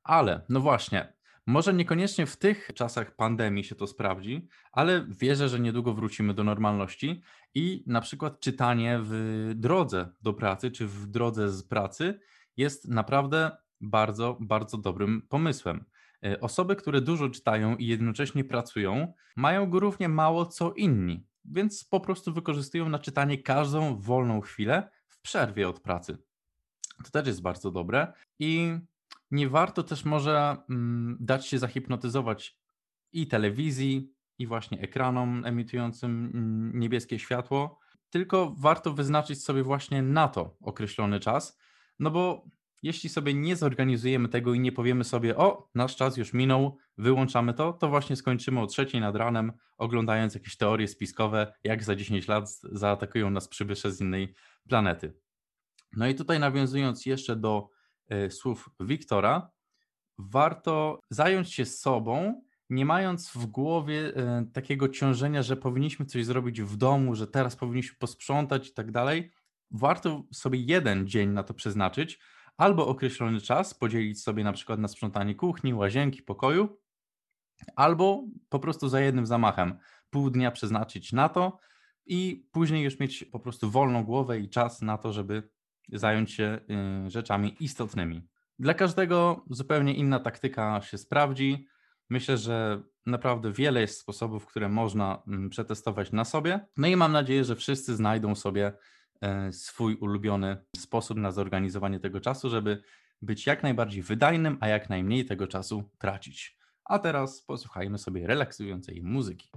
Ale no właśnie, może niekoniecznie w tych czasach pandemii się to sprawdzi, ale wierzę, że niedługo wrócimy do normalności i na przykład czytanie w drodze do pracy czy w drodze z pracy jest naprawdę bardzo, bardzo dobrym pomysłem. E, osoby, które dużo czytają i jednocześnie pracują, mają go równie mało co inni, więc po prostu wykorzystują na czytanie każdą wolną chwilę w przerwie od pracy. To też jest bardzo dobre i nie warto też może mm, dać się zahipnotyzować i telewizji, i właśnie ekranom emitującym mm, niebieskie światło, tylko warto wyznaczyć sobie właśnie na to określony czas, no bo jeśli sobie nie zorganizujemy tego i nie powiemy sobie, o, nasz czas już minął, wyłączamy to, to właśnie skończymy o trzeciej nad ranem, oglądając jakieś teorie spiskowe, jak za 10 lat zaatakują nas przybysze z innej planety. No i tutaj nawiązując jeszcze do słów Wiktora, warto zająć się sobą nie mając w głowie e, takiego ciążenia, że powinniśmy coś zrobić w domu, że teraz powinniśmy posprzątać i tak dalej, warto sobie jeden dzień na to przeznaczyć, albo określony czas podzielić sobie na przykład na sprzątanie kuchni, łazienki, pokoju, albo po prostu za jednym zamachem pół dnia przeznaczyć na to i później już mieć po prostu wolną głowę i czas na to, żeby zająć się y, rzeczami istotnymi. Dla każdego zupełnie inna taktyka się sprawdzi. Myślę, że naprawdę wiele jest sposobów, które można mm, przetestować na sobie. No i mam nadzieję, że wszyscy znajdą sobie e, swój ulubiony sposób na zorganizowanie tego czasu, żeby być jak najbardziej wydajnym, a jak najmniej tego czasu tracić. A teraz posłuchajmy sobie relaksującej muzyki.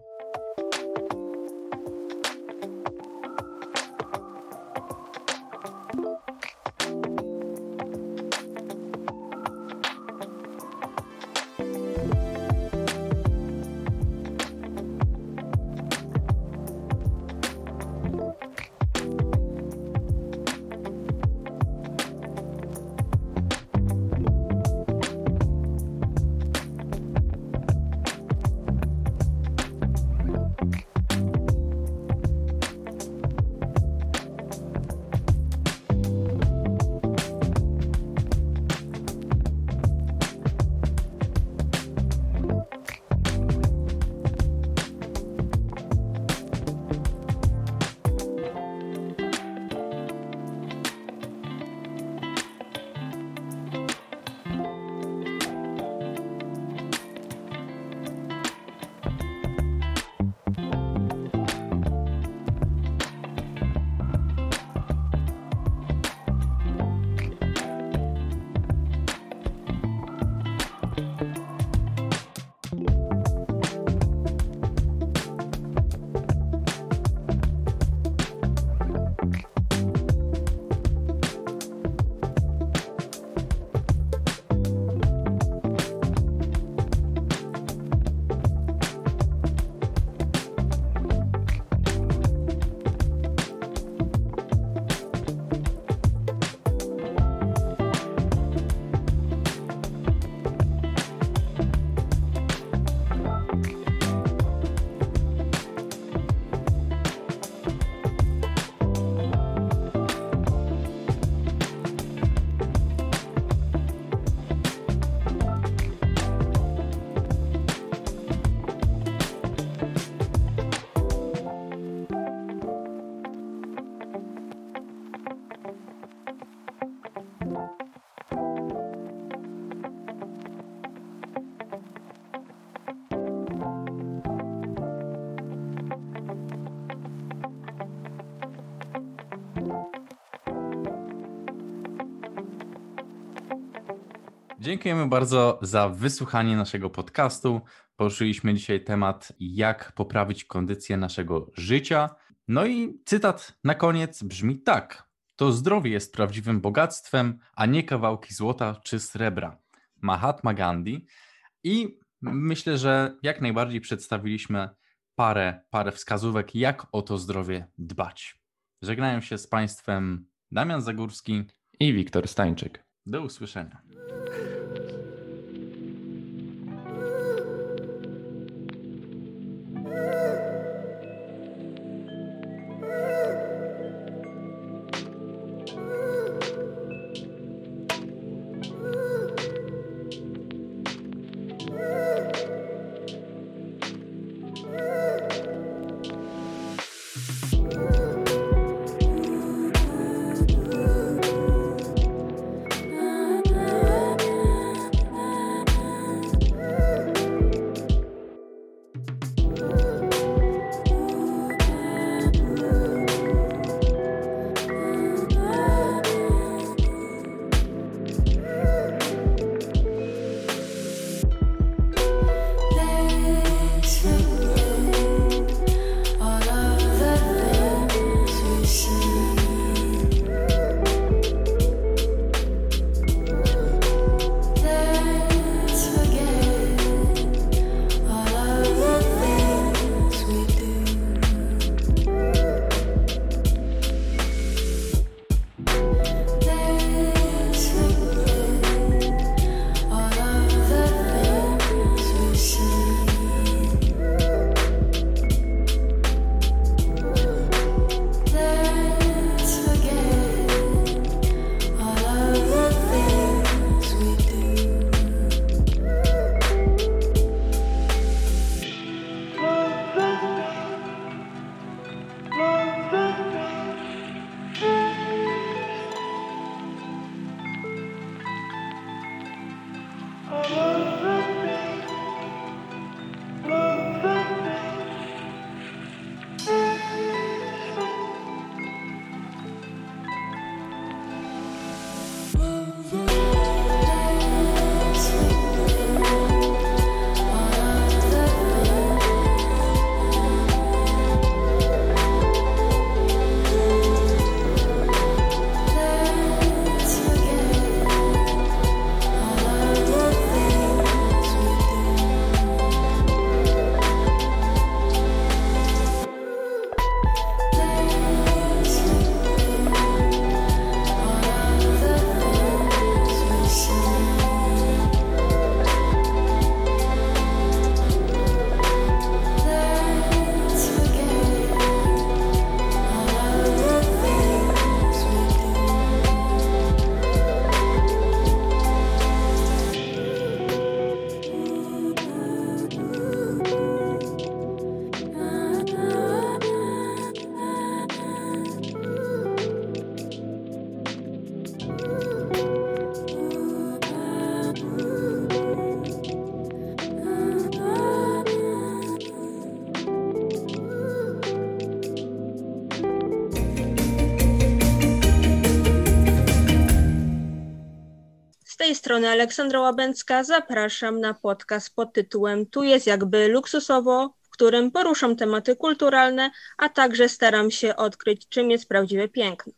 Dziękujemy bardzo za wysłuchanie naszego podcastu. Poruszyliśmy dzisiaj temat, jak poprawić kondycję naszego życia. No i cytat na koniec brzmi tak. To zdrowie jest prawdziwym bogactwem, a nie kawałki złota czy srebra. Mahatma Gandhi. I myślę, że jak najbardziej przedstawiliśmy parę, parę wskazówek, jak o to zdrowie dbać. Żegnają się z Państwem Damian Zagórski i Wiktor Stańczyk. Do usłyszenia. Strony Aleksandra Łabęcka. Zapraszam na podcast pod tytułem Tu jest jakby luksusowo, w którym poruszam tematy kulturalne, a także staram się odkryć, czym jest prawdziwe piękno.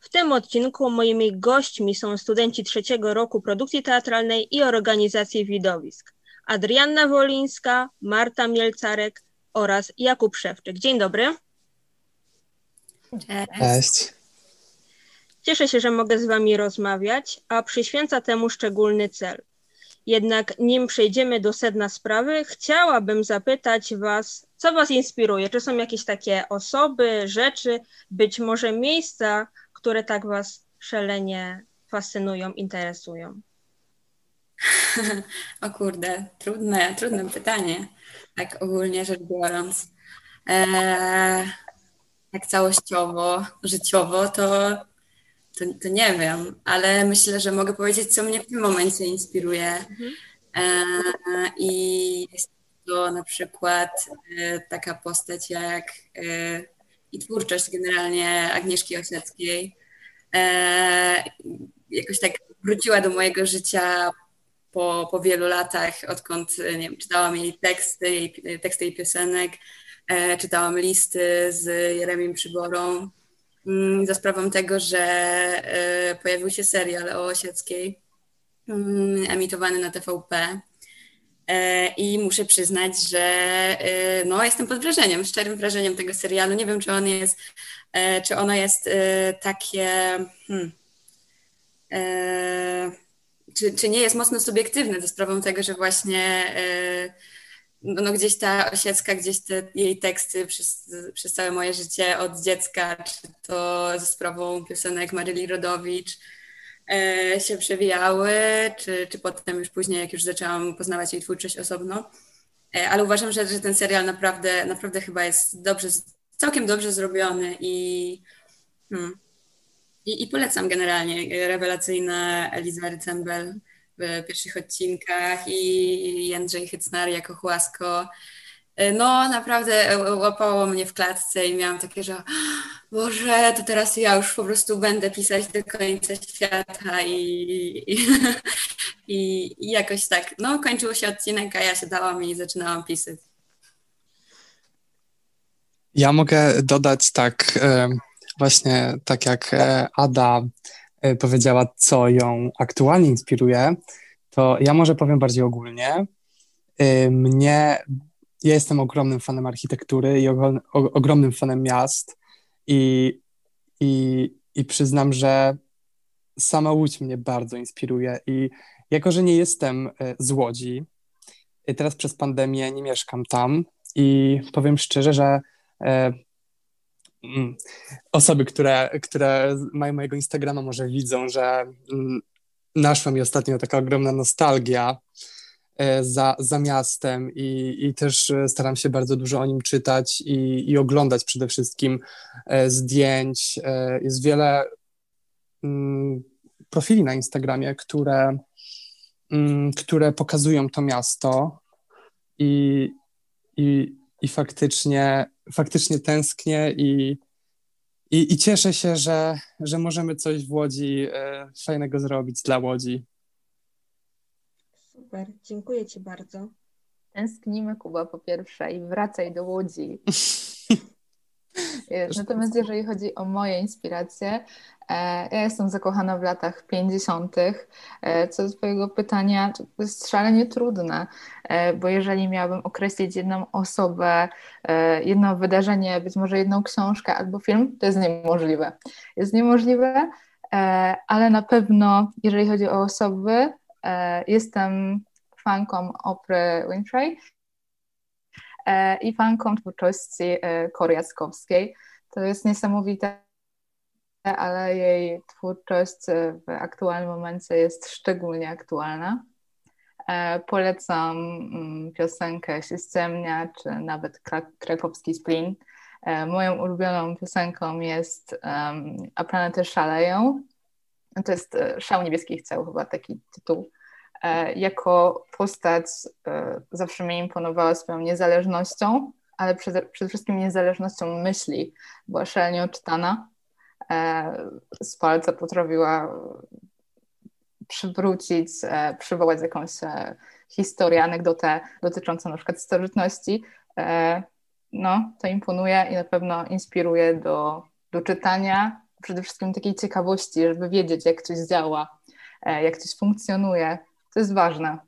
W tym odcinku moimi gośćmi są studenci trzeciego roku produkcji teatralnej i organizacji widowisk. Adrianna Wolińska, Marta Mielcarek oraz Jakub Szewczyk. Dzień dobry. Cześć. Cześć. Cieszę się, że mogę z Wami rozmawiać, a przyświęca temu szczególny cel. Jednak nim przejdziemy do sedna sprawy, chciałabym zapytać Was, co Was inspiruje? Czy są jakieś takie osoby, rzeczy, być może miejsca, które tak Was szalenie fascynują, interesują? O kurde, trudne, trudne pytanie, tak ogólnie rzecz biorąc. Eee, tak całościowo, życiowo, to to, to nie wiem, ale myślę, że mogę powiedzieć, co mnie w tym momencie inspiruje. Mhm. E, I jest to na przykład e, taka postać jak e, i twórczość generalnie Agnieszki Osieckiej. Jakoś tak wróciła do mojego życia po, po wielu latach, odkąd nie wiem, czytałam jej teksty, jej, teksty jej piosenek, czytałam listy z Jeremim Przyborą za sprawą tego, że e, pojawił się serial o Osieckiej mm, emitowany na TVP. E, I muszę przyznać, że e, no, jestem pod wrażeniem, szczerym wrażeniem tego serialu. Nie wiem, czy on jest, czy ono jest takie. Hmm, czy, czy nie jest mocno subiektywne ze sprawą tego, że właśnie no, no gdzieś ta Osiecka, gdzieś te jej teksty przez, przez całe moje życie od dziecka, czy to ze sprawą piosenek Maryli Rodowicz, E, się przewijały, czy, czy potem już później, jak już zaczęłam poznawać jej twórczość osobno. E, ale uważam, że, że ten serial naprawdę, naprawdę chyba jest dobrze, całkiem dobrze zrobiony i, hmm, i, i polecam generalnie. Rewelacyjna Eliza Rycembel w pierwszych odcinkach i Jędrzej Hycnar jako Chłasko. E, no, naprawdę łapało mnie w klatce i miałam takie, że Boże, to teraz ja już po prostu będę pisać do końca świata i, i, i, i jakoś tak, no kończył się odcinek, a ja się dałam i zaczynałam pisać. Ja mogę dodać tak, e, właśnie tak jak e, Ada powiedziała, co ją aktualnie inspiruje, to ja może powiem bardziej ogólnie. Mnie ja jestem ogromnym fanem architektury i ogromnym fanem miast i, i, i przyznam, że sama Łódź mnie bardzo inspiruje i jako, że nie jestem e, z Łodzi, teraz przez pandemię nie mieszkam tam i powiem szczerze, że e, osoby, które, które mają mojego Instagrama może widzą, że mm, naszła mi ostatnio taka ogromna nostalgia E, za, za miastem i, i też e, staram się bardzo dużo o nim czytać i, i oglądać przede wszystkim e, zdjęć. Jest wiele mm, profili na Instagramie, które, mm, które pokazują to miasto i, i, i faktycznie, faktycznie tęsknię i, i, i cieszę się, że, że możemy coś w Łodzi fajnego zrobić dla Łodzi. Super, dziękuję Ci bardzo. Tęsknimy, Kuba, po pierwsze i wracaj do Łodzi. Natomiast jeżeli chodzi o moje inspiracje, e, ja jestem zakochana w latach 50. E, co do Twojego pytania, to jest szalenie trudne, e, bo jeżeli miałabym określić jedną osobę, jedno wydarzenie, być może jedną książkę albo film, to jest niemożliwe. Jest niemożliwe, ale na pewno, jeżeli chodzi o osoby, jestem fanką Opry Winfrey i fanką twórczości e, Kory Jackowskiej. To jest niesamowite, ale jej twórczość w aktualnym momencie jest szczególnie aktualna. Polecam mm, piosenkę Systemnia, czy nawet Krakowski Splin. Moją ulubioną piosenką jest A planety szaleją. To jest Szał niebieskich ceł, chyba taki tytuł. E, jako postać e, zawsze mnie imponowała swoją niezależnością, ale przede, przede wszystkim niezależnością myśli. Była szalenie odczytana. E, z palca potrafiła przywrócić, przywołać jakąś historię, anegdotę dotyczącą na przykład starożytności. No, to imponuje i na pewno inspiruje do, do czytania, przede wszystkim takiej ciekawości, żeby wiedzieć, jak coś działa, jak coś funkcjonuje. To jest ważne.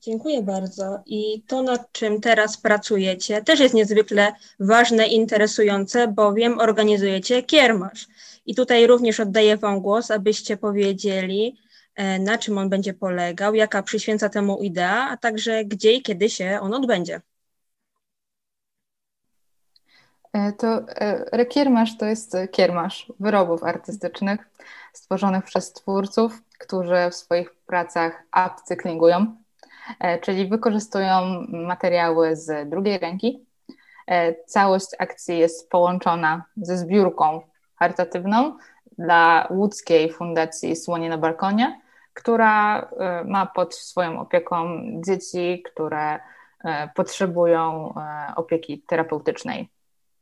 Dziękuję bardzo. I to, nad czym teraz pracujecie, też jest niezwykle ważne i interesujące, bowiem organizujecie kiermasz. I tutaj również oddaję Wam głos, abyście powiedzieli, e, na czym on będzie polegał, jaka przyświęca temu idea, a także gdzie i kiedy się on odbędzie. E, to e, rekiermasz to jest kiermasz wyrobów artystycznych stworzonych przez twórców, którzy w swoich pracach upcyklingują, e, czyli wykorzystują materiały z drugiej ręki. Całość akcji jest połączona ze zbiórką charytatywną dla łódzkiej Fundacji Słonie na Balkonie, która ma pod swoją opieką dzieci, które potrzebują opieki terapeutycznej.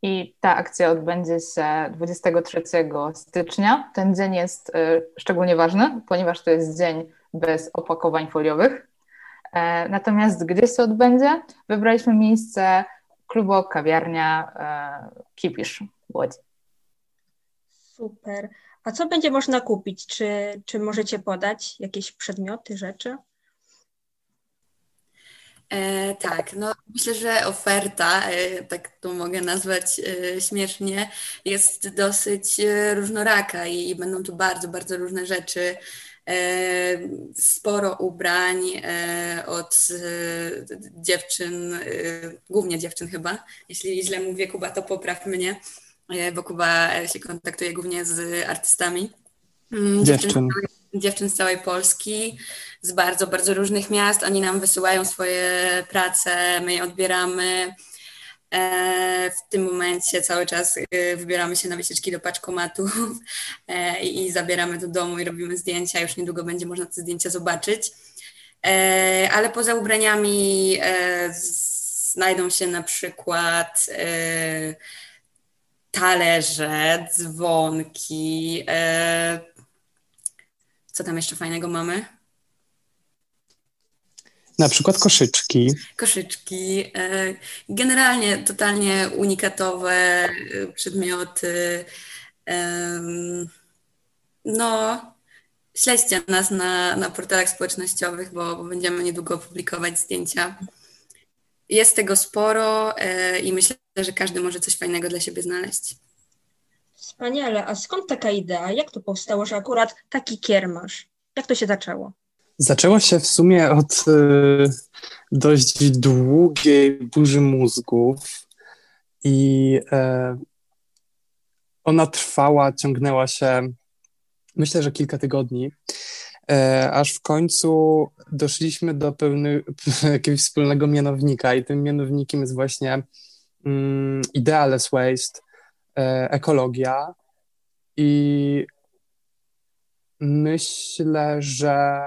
I ta akcja odbędzie się 23 stycznia. Ten dzień jest y, szczególnie ważny, ponieważ to jest dzień bez opakowań foliowych. E, natomiast gdzie się odbędzie? Wybraliśmy miejsce klubu kawiarnia e, Kipisz w Łodzi. Super. A co będzie można kupić? Czy, czy możecie podać jakieś przedmioty, rzeczy? E, tak, no myślę, że oferta, e, tak to mogę nazwać e, śmiesznie, jest dosyć e, różnoraka i, i będą tu bardzo, bardzo różne rzeczy. E, sporo ubrań e, od dziewczyn, głównie dziewczyn chyba. Jeśli źle mówię, Kuba, to popraw mnie, bo Kuba się kontaktuje głównie z artystami. Mm, dziewczyn. Dziewczyn z całej Polski z bardzo, bardzo różnych miast. Oni nam wysyłają swoje prace, my je odbieramy. E, w tym momencie cały czas e, wybieramy się na wycieczki do paczkomatów e, i zabieramy do domu i robimy zdjęcia. Już niedługo będzie można te zdjęcia zobaczyć. Ale poza ubraniami znajdą się na przykład talerze, dzwonki. Co tam jeszcze fajnego mamy? Na przykład koszyczki. Koszyczki. E, generalnie totalnie unikatowe e, przedmioty. No, śledźcie nas na, na portalach społecznościowych, bo, bo będziemy niedługo publikować zdjęcia. Jest tego sporo e, i myślę, że każdy może coś fajnego dla siebie znaleźć. Wspaniale. A skąd taka idea? Jak to powstało, że akurat taki kiermasz? Jak to się zaczęło? Zaczęło się w sumie od y, dość długiej burzy mózgów i y, ona trwała, ciągnęła się myślę, że kilka tygodni, y, aż w końcu doszliśmy do pełny, jakiegoś wspólnego mianownika i tym mianownikiem jest właśnie mm, idealess waste, ekologia i myślę, że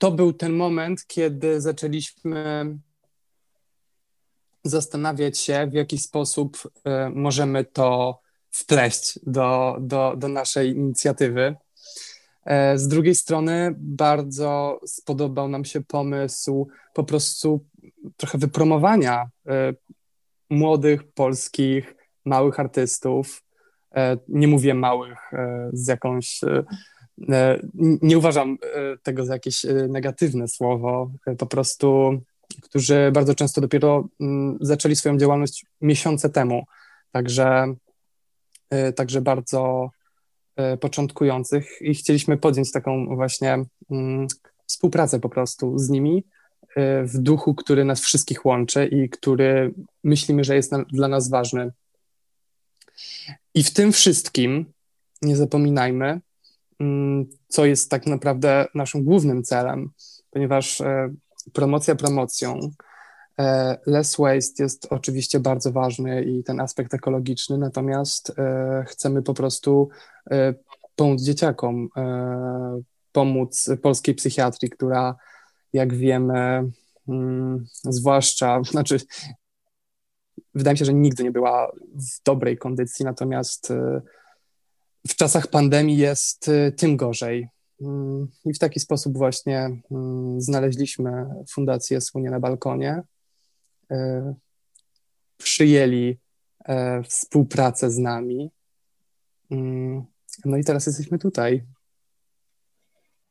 to był ten moment, kiedy zaczęliśmy zastanawiać się, w jaki sposób e, możemy to wpleść do, do, do naszej inicjatywy. E, z drugiej strony bardzo spodobał nam się pomysł po prostu trochę wypromowania e, młodych polskich, małych artystów. Nie mówię małych z jakąś E, nie uważam e, tego za jakieś e, negatywne słowo, po prostu, którzy bardzo często dopiero mm, zaczęli swoją działalność miesiące temu, także, także bardzo początkujących i chcieliśmy podjąć taką właśnie mm, współpracę po prostu z nimi w duchu, który nas wszystkich łączy i który myślimy, że jest dla nas ważny. I w tym wszystkim, nie zapominajmy, Mm, co jest tak naprawdę naszym głównym celem, ponieważ e, promocja promocją, e, less waste jest oczywiście bardzo ważny i ten aspekt ekologiczny, natomiast e, chcemy po prostu pomóc dzieciakom, pomóc polskiej psychiatrii, która jak wiemy, mm, zwłaszcza, znaczy wydaje mi się, że nigdy nie była w dobrej kondycji, natomiast w czasach pandemii jest y, tym gorzej. Mm, I w taki sposób właśnie mm, znaleźliśmy Fundację Słonie na Balkonie. Y, przyjęli e, współpracę z nami. Mm, no i teraz jesteśmy tutaj.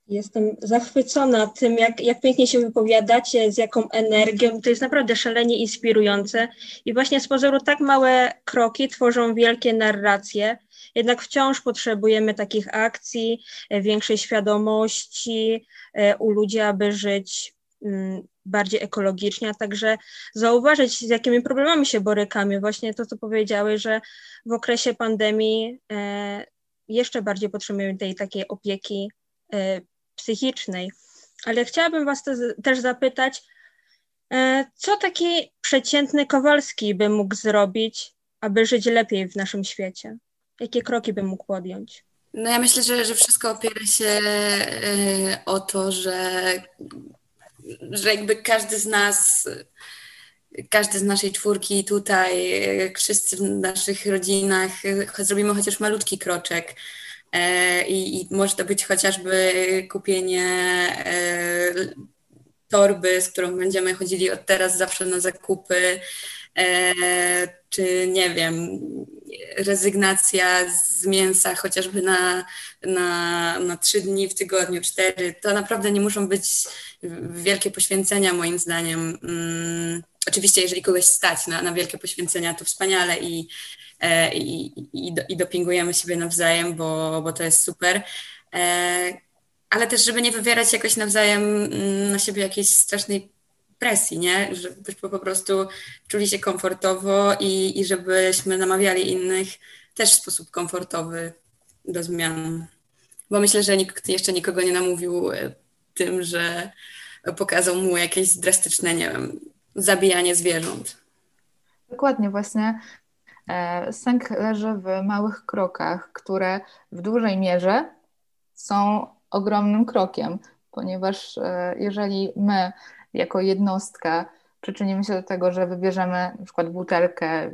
Jestem zachwycona tym, jak, jak pięknie się wypowiadacie, z jaką energią. To jest naprawdę szalenie inspirujące. I właśnie z pozoru tak małe kroki tworzą wielkie narracje. Jednak wciąż potrzebujemy takich akcji, e, większej świadomości e, u ludzi, aby żyć mm, bardziej ekologicznie, a także zauważyć, z jakimi problemami się borykamy. Właśnie to, co powiedziałeś, że w okresie pandemii e, jeszcze bardziej potrzebujemy tej takiej opieki psychicznej. Ale chciałabym Was też zapytać, co taki przeciętny Kowalski by mógł zrobić, aby żyć lepiej w naszym świecie? Jakie kroki bym mógł podjąć? No ja myślę, że, że wszystko opiera się e, o to, że, że jakby każdy z nas każdy z naszej czwórki tutaj, wszyscy w naszych rodzinach zrobimy chociaż malutki kroczek. I, I może to być chociażby kupienie torby, z którą będziemy chodzili od teraz zawsze na zakupy, E, czy nie wiem, rezygnacja z mięsa chociażby na, na, na trzy dni w tygodniu, cztery, to naprawdę nie muszą być wielkie poświęcenia moim zdaniem. Um, oczywiście, jeżeli kogoś stać na, na wielkie poświęcenia, to wspaniale i, e, i, i, i dopingujemy siebie nawzajem, bo, bo to jest super. E, ale też, żeby nie wywierać jakoś nawzajem mm, na siebie jakiejś strasznej presji, nie? Żebyśmy po prostu czuli się komfortowo i, i żebyśmy namawiali innych też w sposób komfortowy do zmian. Bo myślę, że nikt jeszcze nikogo nie namówił e, tym, że pokazał mu jakieś drastyczne, nie wiem, zabijanie zwierząt. Dokładnie, właśnie e, sęk leży w małych krokach, które w dużej mierze są ogromnym krokiem, ponieważ e, jeżeli my jako jednostka przyczynimy się do tego, że wybierzemy na przykład butelkę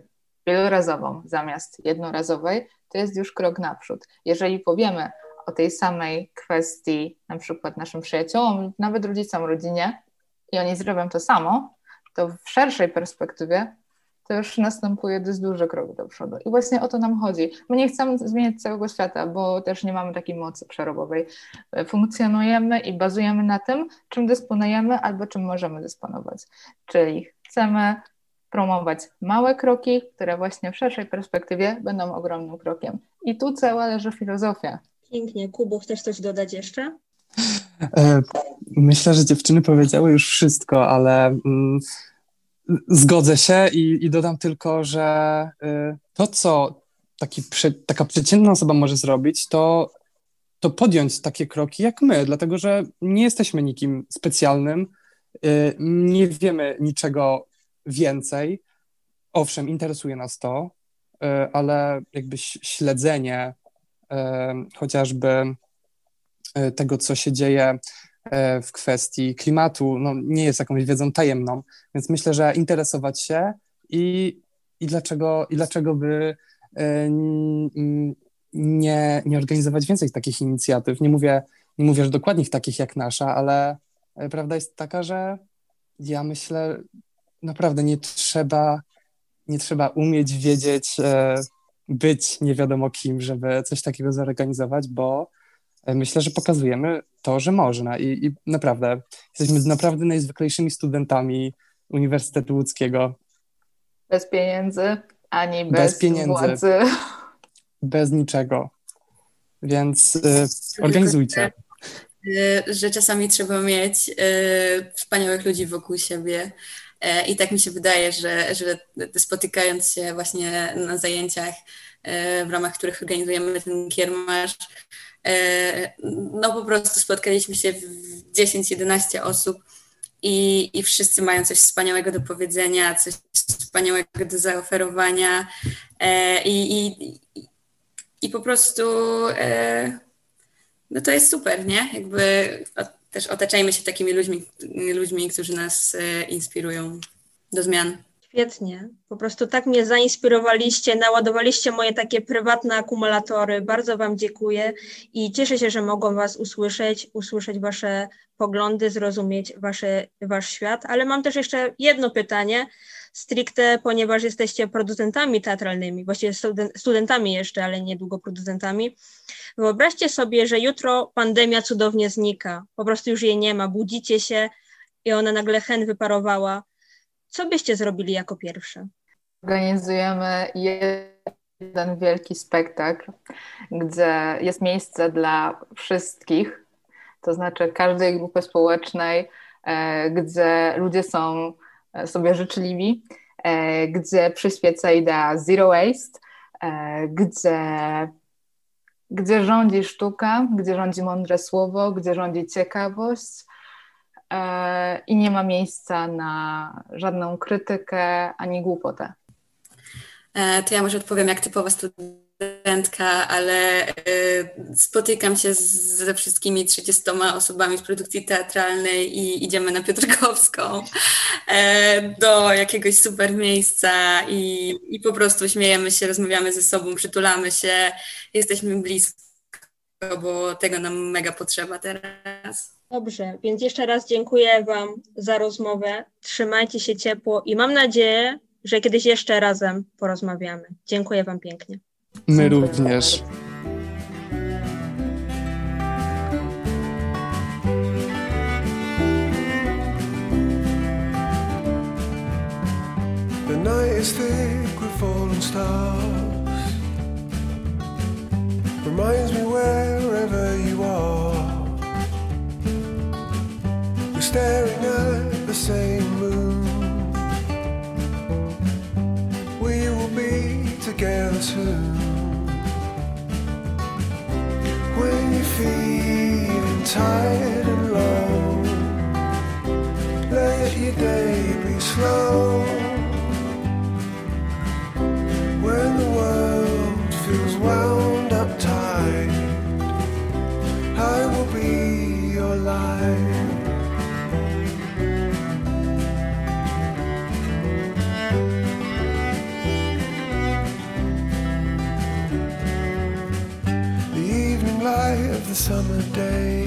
wielorazową zamiast jednorazowej, to jest już krok naprzód. Jeżeli powiemy o tej samej kwestii na przykład naszym przyjaciołom, nawet rodzicom, rodzinie i oni zrobią to samo, to w szerszej perspektywie to już następuje dość duży krok do przodu. I właśnie o to nam chodzi. My nie chcemy zmieniać całego świata, bo też nie mamy takiej mocy przerobowej. Funkcjonujemy i bazujemy na tym, czym dysponujemy albo czym możemy dysponować. Czyli chcemy promować małe kroki, które właśnie w szerszej perspektywie będą ogromnym krokiem. I tu cała leży filozofia. Pięknie. Kubu, chcesz coś dodać jeszcze? E, myślę, że dziewczyny powiedziały już wszystko, ale mm, Zgodzę się i, i dodam tylko, że y, to, co taki, taka przeciętna osoba może zrobić, to, to podjąć takie kroki jak my, dlatego że nie jesteśmy nikim specjalnym, y, nie wiemy niczego więcej. Owszem, interesuje nas to, y, ale jakby śledzenie chociażby tego, co się dzieje w kwestii klimatu no, nie jest jakąś wiedzą tajemną, więc myślę, że interesować się i, i, dlaczego, i dlaczego by e, nie, nie organizować więcej takich inicjatyw. Nie mówię, nie mówię, że dokładnie takich jak nasza, ale e, prawda jest taka, że ja myślę, naprawdę nie trzeba, nie trzeba umieć, wiedzieć, być nie wiadomo kim, żeby coś takiego zorganizować, bo myślę, że pokazujemy to, że można i, i naprawdę jesteśmy naprawdę najzwyklejszymi studentami Uniwersytetu Łódzkiego. Bez pieniędzy, ani bez, bez pieniędzy, władzy. Bez niczego. Więc y, organizujcie. Y, że czasami trzeba mieć y, wspaniałych ludzi wokół siebie. Y, I tak mi się wydaje, że, że spotykając się właśnie na zajęciach, y, w ramach których organizujemy ten kiermasz, no po prostu spotkaliśmy się w 10-11 osób i, i wszyscy mają coś wspaniałego do powiedzenia, coś wspaniałego do zaoferowania e, i, i, i po prostu e, no to jest super, nie? Jakby też otaczajmy się takimi ludźmi, ludźmi, którzy nas inspirują do zmian. Świetnie. Po prostu tak mnie zainspirowaliście, naładowaliście moje takie prywatne akumulatory. Bardzo Wam dziękuję i cieszę się, że mogą Was usłyszeć, usłyszeć Wasze poglądy, zrozumieć wasze, Wasz świat. Ale mam też jeszcze jedno pytanie, stricte, ponieważ jesteście producentami teatralnymi, właściwie studentami jeszcze, ale niedługo producentami. Wyobraźcie sobie, że jutro pandemia cudownie znika, po prostu już jej nie ma, budzicie się i ona nagle hen wyparowała co byście zrobili jako pierwsze? Organizujemy jeden wielki spektakl, gdzie jest miejsce dla wszystkich, to znaczy każdej grupy społecznej, e, gdzie ludzie są e, sobie życzliwi, e, gdzie przyświeca idea zero waste, gdzie, gdzie rządzi sztuka, gdzie rządzi mądre słowo, gdzie rządzi ciekawość, i nie ma miejsca na żadną krytykę ani głupotę. E, to ja może odpowiem jak typowa studentka ale y, spotykam się z, ze wszystkimi 30 osobami z produkcji teatralnej i idziemy na Piotrkowską e, do jakiegoś super miejsca i, i po prostu śmiejemy się, rozmawiamy ze sobą, przytulamy się, jesteśmy blisko, bo tego nam mega potrzeba teraz. Dobrze, więc jeszcze raz dziękuję Wam za rozmowę. Trzymajcie się ciepło i mam nadzieję, że kiedyś jeszcze razem porozmawiamy. Dziękuję Wam pięknie. My również. The night is thick with fallen stars. Reminds me wherever you are. Staring at the same moon. We will be together soon. When you're feeling tired and low, let your day be slow. Summer day,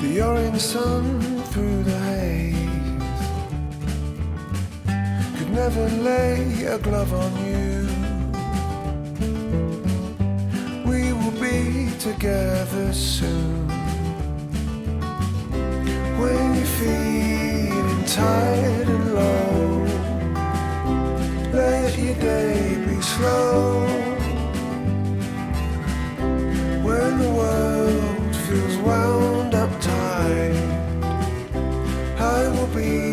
the orange sun through the haze could never lay a glove on you. We will be together soon. When you're feeling tired and low, let your day be slow. be